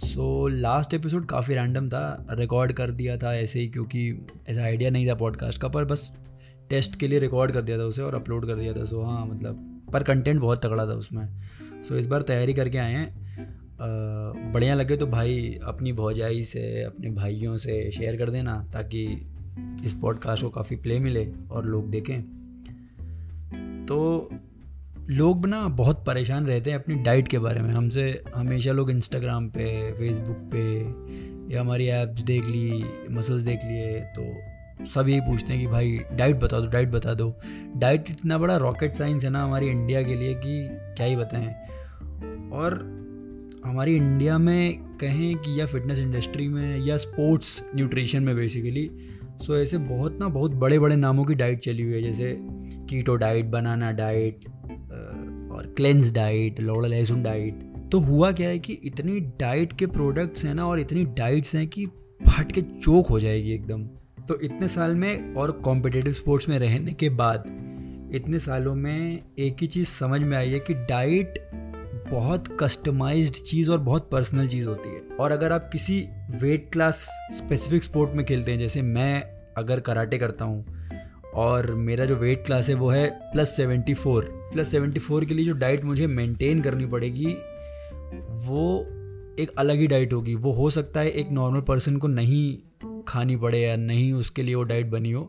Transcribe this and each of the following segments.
सो last episode काफ़ी random था record कर दिया था ऐसे ही क्योंकि ऐसा आइडिया नहीं था पॉडकास्ट का, पर बस टेस्ट के लिए रिकॉर्ड कर दिया था उसे और अपलोड कर दिया था। सो हाँ मतलब पर कंटेंट बहुत तगड़ा था उसमें। सो इस बार तैयारी करके आए हैं। बढ़िया लगे तो भाई अपनी भौजाई से, अपने भाइयों से शेयर कर देना ताकि इस पॉडकास्ट को काफ़ी प्ले मिले और लोग देखें। तो लोग ना बहुत परेशान रहते हैं अपनी डाइट के बारे में। हमसे हमेशा लोग इंस्टाग्राम पे फेसबुक पे या हमारी ऐप्स देख ली मसल्स देख लिए तो सब यही पूछते हैं कि भाई, डाइट बता दो, डाइट बता दो। डाइट इतना बड़ा रॉकेट साइंस है ना हमारी इंडिया के लिए कि क्या ही बताएँ। और हमारी इंडिया में कहें कि या फिटनेस इंडस्ट्री में या स्पोर्ट्स न्यूट्रिशन में बेसिकली सो ऐसे बहुत ना बहुत बड़े बड़े नामों की डाइट चली हुई है। जैसे कीटो डाइट बनाना डाइट और क्लेंस डाइट लोड़ा लहसुन डाइट तो हुआ क्या है कि इतनी डाइट के प्रोडक्ट्स हैं ना और इतनी डाइट्स हैं कि फट के चोक हो जाएगी एकदम। तो इतने साल में और कॉम्पिटेटिव स्पोर्ट्स में रहने के बाद इतने सालों में एक ही चीज़ समझ में आई है कि डाइट बहुत कस्टमाइज्ड चीज़ और बहुत पर्सनल चीज़ होती है। और अगर आप किसी वेट क्लास स्पेसिफिक स्पोर्ट में खेलते हैं, जैसे मैं अगर कराटे करता हूँ और मेरा जो वेट क्लास है वो है plus seventy four plus seventy four के लिए जो डाइट मुझे मेंटेन करनी पड़ेगी, वो एक अलग ही डाइट होगी। वो हो सकता है एक नॉर्मल पर्सन को नहीं खानी पड़े या नहीं उसके लिए वो डाइट बनी हो।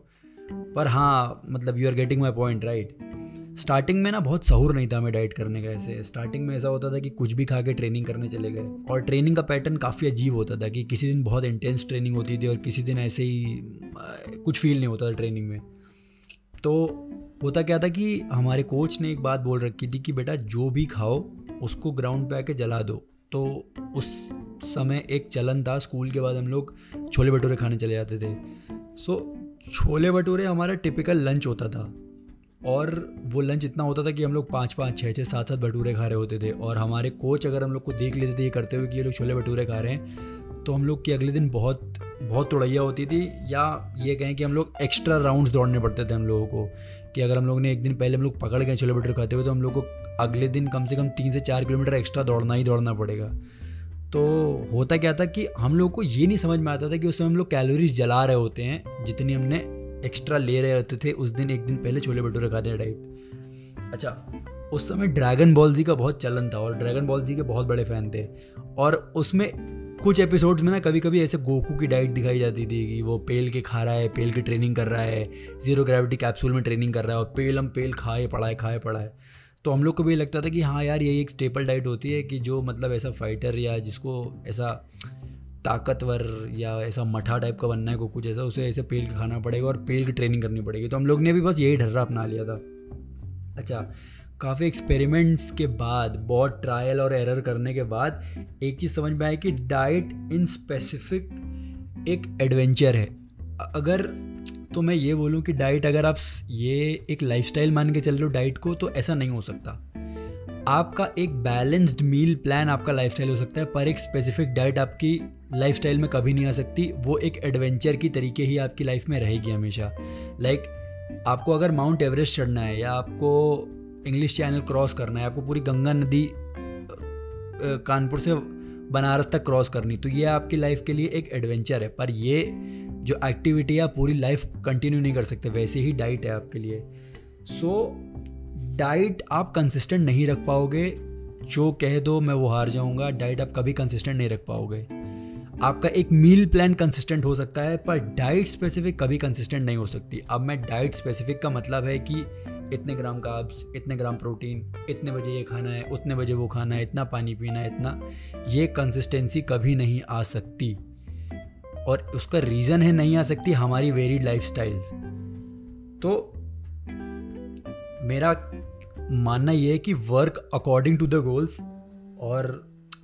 पर हाँ मतलब you are getting my point right starting में ना बहुत सहूर नहीं था हमें डाइट करने का ऐसे। स्टार्टिंग में ऐसा होता था कि कुछ भी खा के ट्रेनिंग करने चले गए। और ट्रेनिंग का पैटर्न काफ़ी अजीब होता था कि किसी दिन बहुत इंटेंस ट्रेनिंग होती थी और किसी दिन ऐसे ही कुछ फील नहीं होता था ट्रेनिंग में। तो होता क्या था कि हमारे कोच ने एक बात बोल रखी थी कि बेटा, जो भी खाओ, उसको ग्राउंड पे आके जला दो। तो उस समय एक चलन था स्कूल के बाद हम लोग छोले भटूरे खाने चले जाते थे। सो छोले भटूरे हमारा टिपिकल लंच होता था। और वो लंच इतना होता था कि हम लोग पाँच पाँच छः छः सात सात भटूरे खा रहे होते थे। और हमारे कोच अगर हम लोग को देख लेते थे ये करते हुए कि ये लोग छोले भटूरे खा रहे हैं तो हम लोग की अगले दिन बहुत बहुत तोड़ैया होती थी, या ये कहें कि हम लोग एक्स्ट्रा राउंड्स दौड़ने पड़ते थे हम लोगों को, कि अगर हम लोग ने एक दिन पहले हम लोग पकड़ गए छोले भटूरे खाते हुए तो हम लोग को अगले दिन कम से कम तीन से चार किलोमीटर एक्स्ट्रा दौड़ना ही दौड़ना पड़ेगा। तो होता क्या था कि हम लोग को ये नहीं समझ में आता था कि उस समय हम लोग कैलोरीज जला रहे होते हैं, जितनी हमने एक्स्ट्रा ले रहे होते थे उस दिन, एक दिन पहले छोले भटूरे खाते हैं टाइप अच्छा उस समय ड्रैगन बॉल जी का बहुत चलन था, और ड्रैगन बॉल जी के बहुत बड़े फ़ैन थे, और उसमें कुछ एपिसोड्स में ना कभी कभी ऐसे गोकू की डाइट दिखाई जाती थी कि वो पेल के खा रहा है, पेल की ट्रेनिंग कर रहा है ज़ीरो ग्रेविटी कैप्सूल में ट्रेनिंग कर रहा है और पेल हम पेल खाए, पढ़ाए खाए, पढ़ाए। तो हम लोग को भी लगता था कि हाँ यार ये एक स्टेपल डाइट होती है कि जो मतलब ऐसा फाइटर या जिसको ऐसा ताकतवर या ऐसा मठा टाइप का बनना है को कुछ ऐसा, उसे ऐसे पेल के खाना पड़ेगा और पेल की ट्रेनिंग करनी पड़ेगी। तो हम लोग ने भी बस यही ढर्रा अपना लिया था। अच्छा काफ़ी एक्सपेरिमेंट्स के बाद बहुत ट्रायल और एरर करने के बाद एक चीज़ समझ में आया कि डाइट इन स्पेसिफिक एक एडवेंचर है। अगर तो मैं ये बोलूँ कि डाइट अगर आप ये एक लाइफस्टाइल मान के चल रहे हो डाइट को तो ऐसा नहीं हो सकता। आपका एक बैलेंस्ड मील प्लान आपका लाइफस्टाइल हो सकता है पर एक स्पेसिफिक डाइट आपकी लाइफस्टाइल में कभी नहीं आ सकती। वो एक एडवेंचर की तरीके ही आपकी लाइफ में रहेगी हमेशा। लाइक like, आपको अगर माउंट एवरेस्ट चढ़ना है या आपको इंग्लिश चैनल क्रॉस करना है आपको पूरी गंगा नदी कानपुर से बनारस तक क्रॉस करनी। तो ये आपकी लाइफ के लिए एक एडवेंचर है पर ये जो एक्टिविटी है आप पूरी लाइफ कंटिन्यू नहीं कर सकते वैसे ही डाइट है आपके लिए। सो so, डाइट आप कंसिस्टेंट नहीं रख पाओगे जो कह दो मैं वो हार जाऊँगा डाइट आप कभी कंसिस्टेंट नहीं रख पाओगे। आपका एक मील प्लान कंसिस्टेंट हो सकता है पर डाइट स्पेसिफिक कभी कंसिस्टेंट नहीं हो सकती। अब मैं डाइट स्पेसिफिक का मतलब है कि इतने ग्राम काब्स, इतने ग्राम प्रोटीन, इतने बजे ये खाना है, उतने बजे वो खाना है, इतना पानी पीना है, इतना, ये कंसिस्टेंसी कभी नहीं आ सकती। और उसका रीज़न है नहीं आ सकती हमारी वेरिड लाइफ तो मेरा मानना ये है कि work according to the goals और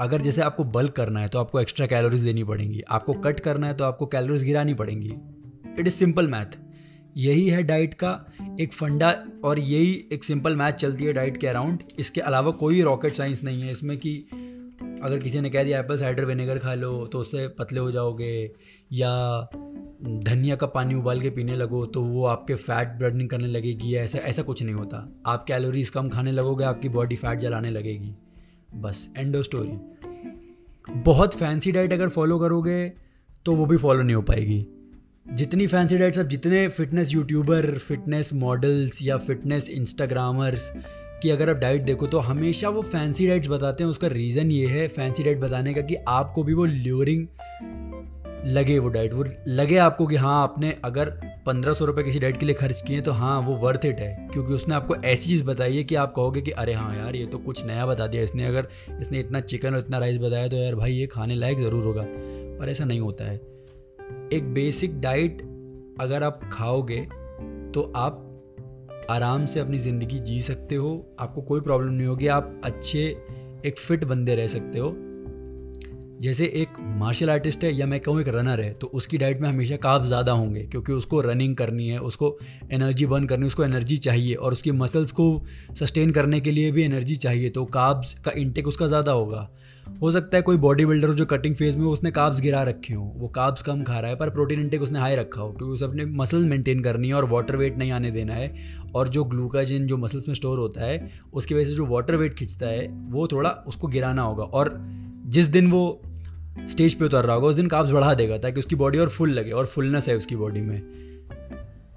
अगर जैसे आपको बल्क करना है तो आपको एक्स्ट्रा कैलोरीज देनी पड़ेंगी, आपको कट करना है तो आपको कैलोरीज गिरानी पड़ेंगी। इट इज़ सिंपल मैथ यही है डाइट का एक फंडा और यही एक सिंपल मैच चलती है डाइट के अराउंड। इसके अलावा कोई रॉकेट साइंस नहीं है इसमें कि अगर किसी ने कह दिया एप्पल साइडर विनेगर खा लो तो उससे पतले हो जाओगे या धनिया का पानी उबाल के पीने लगो तो वो आपके फैट बर्निंग करने लगेगी ऐसा ऐसा कुछ नहीं होता। आप कैलोरीज कम खाने लगोगे, आपकी बॉडी फैट जलाने लगेगी। बस एंड एंडो स्टोरी बहुत फैंसी डाइट अगर फॉलो करोगे तो वो भी फॉलो नहीं हो पाएगी। जितनी फैंसी डाइट्स, अब जितने फिटनेस यूट्यूबर, फिटनेस मॉडल्स या फिटनेस इंस्टाग्रामर्स की अगर आप डाइट देखो तो हमेशा वो फैंसी डाइट्स बताते हैं। उसका रीज़न ये है, फैंसी डाइट बताने का कि आपको भी वो ल्यूरिंग लगे वो डाइट। वो लगे आपको कि हाँ आपने अगर पंद्रह सौ रुपये किसी डाइट के लिए खर्च किए तो हाँ वो वर्थ इट है। क्योंकि उसने आपको ऐसी चीज़ बताई है कि आप कहोगे कि, अरे हाँ यार, ये तो कुछ नया बता दिया इसने। अगर इसने इतना चिकन और इतना राइस बताया तो यार भाई, ये खाने लायक ज़रूर होगा। पर ऐसा नहीं होता है। एक बेसिक डाइट अगर आप खाओगे तो आप आराम से अपनी ज़िंदगी जी सकते हो। आपको कोई प्रॉब्लम नहीं होगी। आप अच्छे, एक फिट बंदे रह सकते हो। जैसे एक मार्शल आर्टिस्ट है या मैं कहूँ एक रनर है तो उसकी डाइट में हमेशा काब ज़्यादा होंगे, क्योंकि उसको रनिंग करनी है, उसको एनर्जी बर्न करनी है, उसको एनर्जी चाहिए और उसकी मसल्स को सस्टेन करने के लिए भी एनर्जी चाहिए तो काब्स का इंटेक उसका ज़्यादा होगा। हो सकता है कोई बॉडी बिल्डर जो कटिंग फ़ेज़ में उसने काब्स गिरा रखे हों, वो काब्स कम खा रहा है, पर प्रोटीन इंटेक उसने हाई रखा हो, क्योंकि उसे अपने मसल्स मेंटेन करनी है और वाटर वेट नहीं आने देना है, और जो ग्लूकाजिन जो मसल्स में स्टोर होता है, उसकी वजह से जो वाटर वेट खींचता है, वो थोड़ा उसको गिराना होगा, और जिस दिन वो स्टेज पे उतर रहा होगा, उस दिन काब्स बढ़ा देगा ताकि उसकी बॉडी और फुल लगे और फुलनेस है उसकी बॉडी में।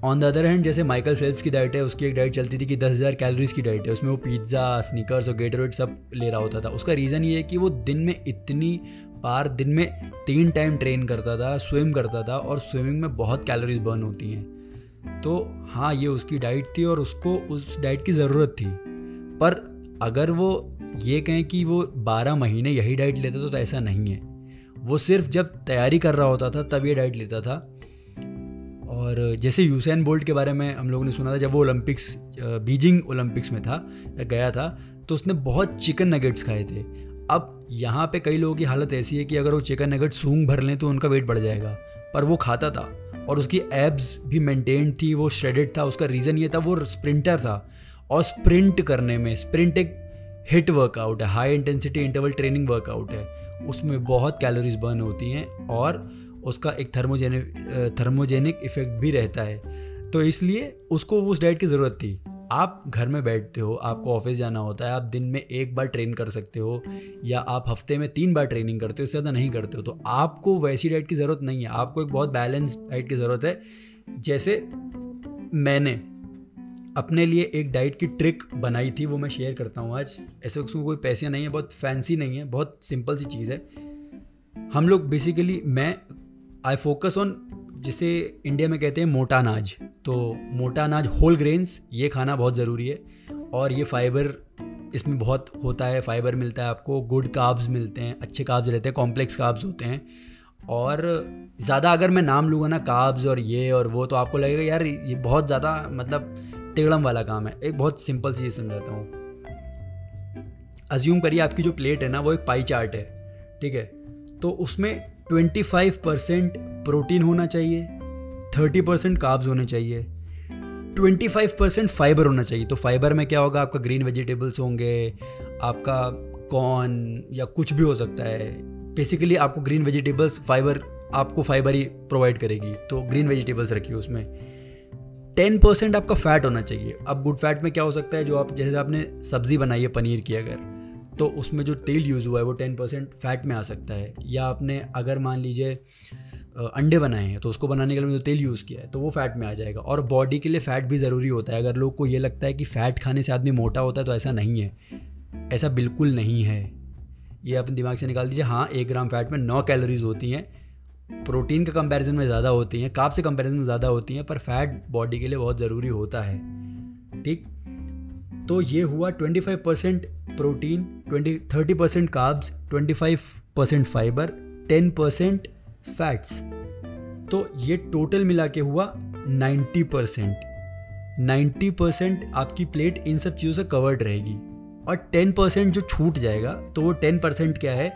ऑन द अदर हैंड जैसे माइकल फेल्प्स की डाइट है, उसकी एक डाइट चलती थी कि दस हज़ार कैलोरीज की डाइट है, उसमें वो पिज़्ज़ा स्निकर्स और गेटरेट सब ले रहा होता था। उसका रीज़न ये है कि वो दिन में इतनी बार, दिन में तीन टाइम ट्रेन करता था स्विम करता था और स्विमिंग में बहुत कैलोरीज बर्न होती हैं। तो हाँ ये उसकी डाइट थी और उसको उस डाइट की ज़रूरत थी। पर अगर वो ये कहें कि वो बारह महीने यही डाइट लेता तो ऐसा नहीं है। वो सिर्फ़ जब तैयारी कर रहा होता था, तब ये डाइट लेता था। और जैसे यूसैन बोल्ट के बारे में हम लोगों ने सुना था, जब वो ओलंपिक्स बीजिंग ओलंपिक्स में था, गया था तो उसने बहुत चिकन नगेट्स खाए थे। अब यहाँ पे कई लोगों की हालत ऐसी है कि अगर वो चिकन नगेट सूंग भर लें तो उनका वेट बढ़ जाएगा। पर वो खाता था, और उसकी एब्स भी मेंटेन थी, वो श्रेडेड था, उसका रीज़न ये था, वो स्प्रिंटर था। और स्प्रिंट करने में, स्प्रिंट एक हिट वर्कआउट है high intensity interval training workout है। उसमें बहुत कैलोरीज बर्न होती हैं और उसका एक थर्मोजेनिक थर्मोजेनिक इफ़ेक्ट भी रहता है। तो इसलिए उसको उस डाइट की ज़रूरत थी। आप घर में बैठते हो, आपको ऑफ़िस जाना होता है, आप दिन में एक बार ट्रेन कर सकते हो या आप हफ़्ते में तीन बार ट्रेनिंग करते हो, इससे ज़्यादा नहीं करते हो। तो आपको वैसी डाइट की ज़रूरत नहीं है, आपको एक बहुत बैलेंस डाइट की ज़रूरत है। जैसे मैंने अपने लिए एक डाइट की ट्रिक बनाई थी, वो मैं शेयर करता हूँ आज। ऐसे उसमें कोई पैसे नहीं है, बहुत फैंसी नहीं है, बहुत सिंपल सी चीज़ है। हम लोग बेसिकली मैं आई फोकस ऑन जिसे इंडिया में कहते हैं मोटा अनाज। तो मोटा अनाज होल ग्रेन्स ये खाना बहुत ज़रूरी है। और ये फाइबर इसमें बहुत होता है फाइबर मिलता है आपको गुड काब्स मिलते हैं, अच्छे काब्स रहते हैं कॉम्प्लेक्स काब्स होते हैं। और ज़्यादा अगर मैं नाम लूँगा ना काब्स और ये और वो तो आपको लगेगा, यार, ये बहुत ज़्यादा मतलब टेगड़म वाला काम है। एक बहुत सिंपल सी चीज़ समझाता हूँ। अज्यूम करिए आपकी जो प्लेट है ना, वो एक पाई चार्ट है, ठीक है? तो उसमें ट्वेंटी फाइव परसेंट प्रोटीन होना चाहिए थर्टी परसेंट काब्स होने चाहिए ट्वेंटी फाइव परसेंट फाइबर होना चाहिए। तो फाइबर में क्या होगा? आपका ग्रीन वेजिटेबल्स होंगे, आपका कॉर्न या कुछ भी हो सकता है। बेसिकली आपको ग्रीन वेजिटेबल्स फाइबर आपको फाइबर ही प्रोवाइड करेगी। तो ग्रीन वेजिटेबल्स रखिए उसमें। टेन परसेंट आपका फैट होना चाहिए। अब गुड फैट में क्या हो सकता है, जो आप, जैसे आपने सब्ज़ी बनाई है पनीर की अगर तो उसमें जो तेल यूज़ हुआ है, वो टेन परसेंट फैट में आ सकता है। या आपने अगर मान लीजिए अंडे बनाए हैं तो उसको बनाने के लिए जो तेल यूज़ किया है तो वो फैट में आ जाएगा। और बॉडी के लिए फ़ैट भी ज़रूरी होता है। अगर लोग को ये लगता है कि फ़ैट खाने से आदमी मोटा होता है तो ऐसा नहीं है। ऐसा बिल्कुल नहीं है। ये अपने दिमाग से निकाल दीजिए हाँ एक ग्राम फैट में नौ कैलोरीज होती हैं। प्रोटीन के कंपैरिजन में ज़्यादा होती हैं काप से कंपैरिजन में ज़्यादा होती हैं, पर फैट बॉडी के लिए बहुत ज़रूरी होता है। ठीक? तो ये हुआ 25 percent protein 20 30 percent carbs 25 percent fibre 10 percent fats तो ये टोटल मिला के हुआ 90 परसेंट नाइन्टी परसेंट आपकी प्लेट इन सब चीज़ों से कवर्ड रहेगी। और 10 परसेंट जो छूट जाएगा तो वो 10 परसेंट क्या है?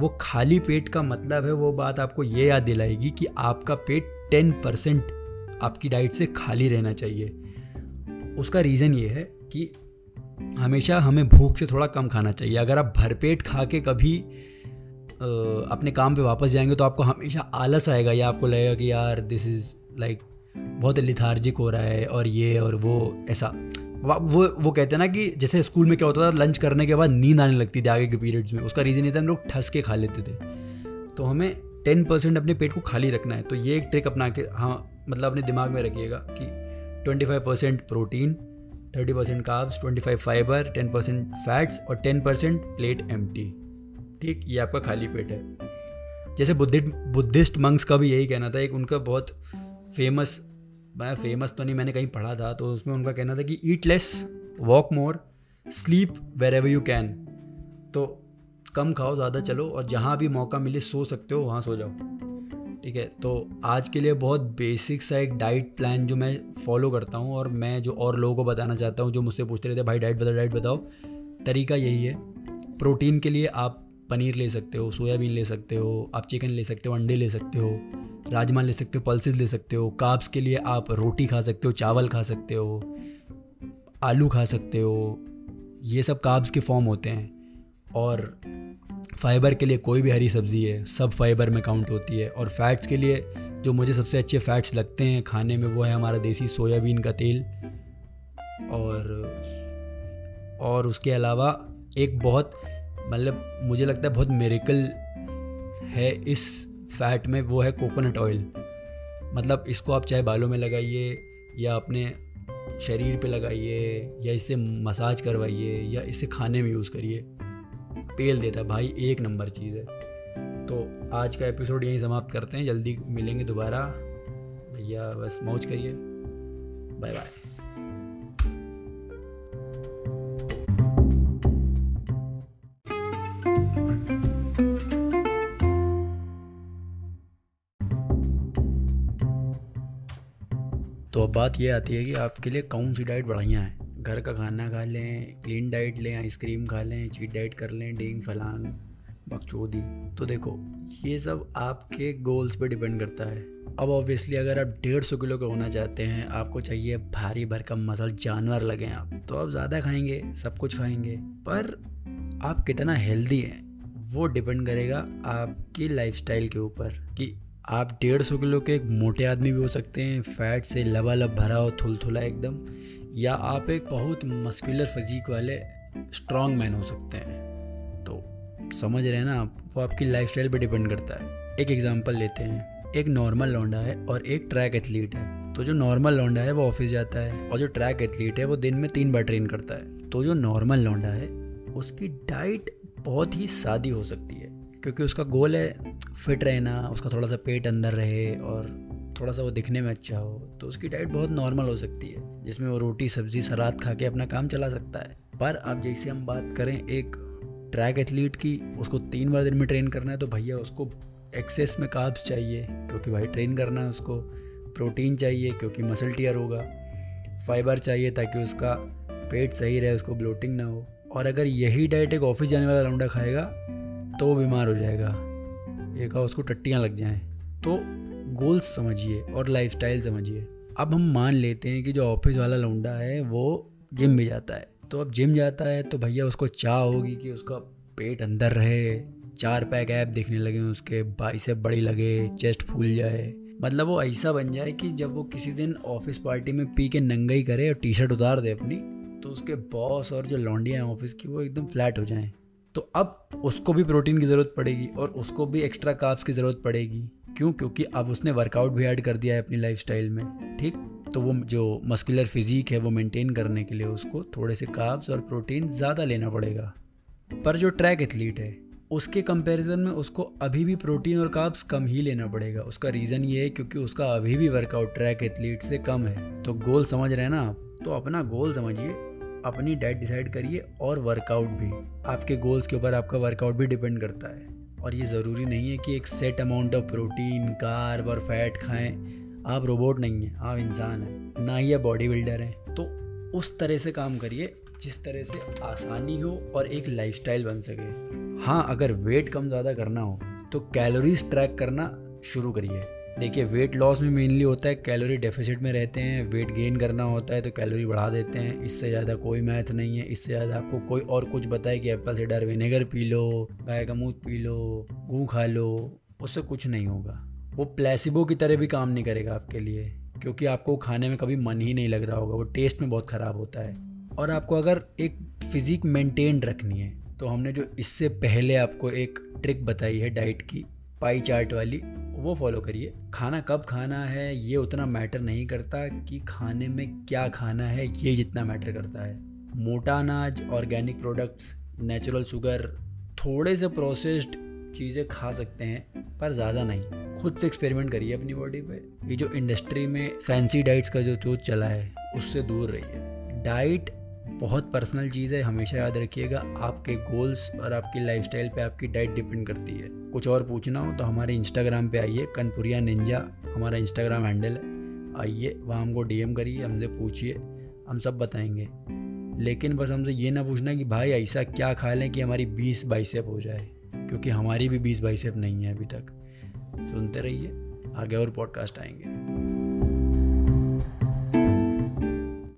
वो खाली पेट का मतलब है, वो बात आपको ये याद दिलाएगी कि आपका पेट टेन परसेंट आपकी डाइट से खाली रहना चाहिए। उसका रीज़न ये है कि हमेशा हमें भूख से थोड़ा कम खाना चाहिए। अगर आप भरपेट खा के कभी अपने काम पे वापस जाएँगे तो आपको हमेशा आलस आएगा या आपको लगेगा कि यार दिस इज़ लाइक बहुत लिथार्जिक हो रहा है और ये और वो, ऐसा। वो वो कहते हैं ना कि जैसे स्कूल में क्या होता था, लंच करने के बाद नींद आने लगती थी आगे के पीरियड्स में। उसका रीज़न ये था, हम लोग ठस के खा लेते थे। तो हमें टेन परसेंट अपने पेट को खाली रखना है। तो ये एक ट्रिक अपना के हाँ मतलब अपने दिमाग में रखिएगा कि twenty five percent protein thirty percent carbs twenty five fibre ten percent fats और टेन परसेंट प्लेट एम ठीक? ये आपका खाली पेट है। जैसे बुद्धिस्ट बुद्धिस्ट मंग्स का भी यही कहना था, एक उनका बहुत फ़ेमस मैं फ़ेमस तो नहीं मैंने कहीं पढ़ा था तो उसमें उनका कहना था कि eat less walk more sleep wherever you can तो कम खाओ ज़्यादा चलो और जहाँ भी मौका मिले सो सकते हो वहाँ सो जाओ। ठीक है तो आज के लिए बहुत बेसिक सा एक डाइट प्लान जो मैं फॉलो करता हूँ और मैं जो और लोगों को बताना चाहता हूँ जो मुझसे पूछते रहते भाई डाइट बताओ डाइट बताओ। तरीका यही है प्रोटीन के लिए आप पनीर ले सकते हो, सोयाबीन ले सकते हो, आप चिकन ले सकते हो, अंडे ले सकते हो, राजमा ले सकते हो, पल्सेस ले सकते हो, काब्स के लिए आप रोटी खा सकते हो, चावल खा सकते हो, आलू खा सकते हो, ये सब काब्स के फॉर्म होते हैं। और फाइबर के लिए कोई भी हरी सब्ज़ी है, सब फाइबर में काउंट होती है। और फैट्स के लिए जो मुझे सबसे अच्छे फैट्स लगते हैं खाने में, वो है हमारा देसी सोयाबीन का तेल। और और उसके अलावा एक बहुत मतलब मुझे लगता है बहुत मेरिकल है इस फैट में, वो है कोकोनट ऑयल मतलब इसको आप चाहे बालों में लगाइए, या अपने शरीर पे लगाइए, या इससे मसाज करवाइए, या इसे खाने में यूज़ करिए, तेल देता है भाई, एक नंबर चीज़ है. तो आज का एपिसोड यहीं समाप्त करते हैं. जल्दी मिलेंगे दोबारा. भैया बस मौज करिए. बाय बाय बात ये आती है कि आपके लिए कौन सी डाइट बढ़िया है? घर का खाना खा लें क्लीन डाइट लें आइसक्रीम खा लें चीट डाइट कर लें डेंग फलांग बकचोदी तो देखो, ये सब आपके गोल्स पे डिपेंड करता है। अब ऑब्वियसली अगर आप डेढ़ सौ किलो का होना चाहते हैं, आपको चाहिए भारी भरकम मसल जानवर लगे आप तो आप ज़्यादा खाएँगे, सब कुछ खाएँगे। पर आप कितना हेल्दी हैं, वो डिपेंड करेगा आपकी लाइफस्टाइल के ऊपर। कि आप डेढ़ सौ किलो के एक मोटे आदमी भी हो सकते हैं फैट से लबालब भरा हो थुलथुला एकदम, या आप एक बहुत मस्कुलर फिजिक वाले स्ट्रॉन्ग मैन हो सकते हैं। तो समझ रहे हैं ना आप, वो आपकी लाइफ पे डिपेंड करता है। एक एग्जांपल लेते हैं। एक नॉर्मल लौंडा है और एक ट्रैक एथलीट है। तो जो नॉर्मल लौंडा है, वो ऑफ़िस जाता है और जो ट्रैक एथलीट है, वो दिन में तीन बार ट्रेन करता है। तो जो नॉर्मल लौंडा है, उसकी डाइट बहुत ही सादी हो सकती है। क्योंकि उसका गोल है फिट रहना, उसका थोड़ा सा पेट अंदर रहे और थोड़ा सा वो दिखने में अच्छा हो तो उसकी डाइट बहुत नॉर्मल हो सकती है, जिसमें वो रोटी, सब्ज़ी, सलाद खा के अपना काम चला सकता है। पर अब जैसे हम बात करें एक ट्रैक एथलीट की, उसको तीन बार दिन में ट्रेन करना है तो भैया उसको एक्सेस में काब्स चाहिए, क्योंकि भाई ट्रेन करना है उसको, प्रोटीन चाहिए, क्योंकि मसल टीयर होगा, फाइबर चाहिए ताकि उसका पेट सही रहे, उसको ब्लोटिंग ना हो। और अगर यही डाइट एक ऑफ़िस जाने वाला लौंडा खाएगा तो वो बीमार हो जाएगा। एक उसको टट्टियाँ लग जाएँ। तो गोल्स समझिए और लाइफस्टाइल समझिए। अब हम मान लेते हैं कि जो ऑफ़िस वाला लौंडा है, वो जिम भी जाता है। तो अब जिम जाता है तो भैया उसको चाह होगी कि उसका पेट अंदर रहे। चार पैक ऐप दिखने लगे उसके बाई से बड़ी लगे चेस्ट फूल जाए। मतलब वो ऐसा बन जाए कि जब वो किसी दिन ऑफ़िस पार्टी में पी के नंगाई करे और टी शर्ट उतार दे अपनी तो उसके बॉस और जो लौंडियाँ हैं ऑफ़िस की वो एकदम फ्लैट हो जाएँ। तो अब उसको भी प्रोटीन की ज़रूरत पड़ेगी और उसको भी एक्स्ट्रा काप्स की ज़रूरत पड़ेगी। क्यों? क्योंकि अब उसने वर्कआउट भी ऐड कर दिया है अपनी लाइफ में, ठीक? तो वो जो मस्कुलर फिजिक है वो मेंटेन करने के लिए उसको थोड़े से काब्स और प्रोटीन ज़्यादा लेना पड़ेगा। पर जो ट्रैक एथलीट है, उसके कंपैरिजन में उसको अभी भी प्रोटीन और काब्स कम ही लेना पड़ेगा। उसका रीज़न ये है क्योंकि उसका अभी भी वर्कआउट ट्रैक एथलीट से कम है। तो गोल समझ रहे हैं ना आप? तो अपना गोल समझिए। अपनी डाइट डिसाइड करिए और वर्कआउट भी। आपके गोल्स के ऊपर आपका वर्कआउट भी डिपेंड करता है। और ये ज़रूरी नहीं है कि एक set amount of protein carb और फैट खाएँ। आप रोबोट नहीं हैं, आप इंसान हैं, ना ही आप बॉडी बिल्डर हैं। तो उस तरह से काम करिए जिस तरह से आसानी हो और एक लाइफस्टाइल बन सके। हाँ अगर वेट कम ज़्यादा करना हो तो कैलोरीज ट्रैक करना शुरू करिए। देखिए वेट लॉस में मेनली होता है कैलोरी डेफिसिट में रहते हैं वेट गेन करना होता है तो कैलोरी बढ़ा देते हैं। इससे ज़्यादा कोई मैथ नहीं है, इससे ज़्यादा आपको कोई और कुछ बताए कि एप्पल साइडर विनेगर पी लो, गाय का मूत पी लो, गूँ खा लो, उससे कुछ नहीं होगा। वो प्लेसिबो की तरह भी काम नहीं करेगा आपके लिए, क्योंकि आपको खाने में कभी मन ही नहीं लग रहा होगा, वो टेस्ट में बहुत ख़राब होता है। और आपको अगर एक फिज़िक मेंटेन रखनी है तो हमने जो इससे पहले आपको एक ट्रिक बताई है डाइट की पाई चार्ट वाली वो फॉलो करिए। खाना कब खाना है, ये उतना मैटर नहीं करता कि खाने में क्या खाना है, ये जितना मैटर करता है। मोटा अनाज ऑर्गेनिक प्रोडक्ट्स नेचुरल शुगर थोड़े से प्रोसेस्ड चीज़ें खा सकते हैं, पर ज़्यादा नहीं। खुद से एक्सपेरिमेंट करिए अपनी बॉडी पे। ये जो इंडस्ट्री में फैंसी डाइट्स का जो चोट चला है, उससे दूर रहिए। डाइट बहुत पर्सनल चीज़ है, हमेशा याद रखिएगा। आपके गोल्स और आपकी लाइफस्टाइल पे आपकी डाइट डिपेंड करती है। कुछ और पूछना हो तो हमारे इंस्टाग्राम पे आइए, कनपुरिया निंजा हमारा इंस्टाग्राम हैंडल है। आइए, वहाँ हमको डीएम करिए, हमसे पूछिए, हम सब बताएँगे। लेकिन बस हमसे ये ना पूछना कि भाई ऐसा क्या खा लें कि हमारी बीस बाइसेप हो जाए? क्योंकि हमारी भी बीस बाइसेप नहीं है अभी तक। सुनते रहिए, आगे और पॉडकास्ट आएँगे।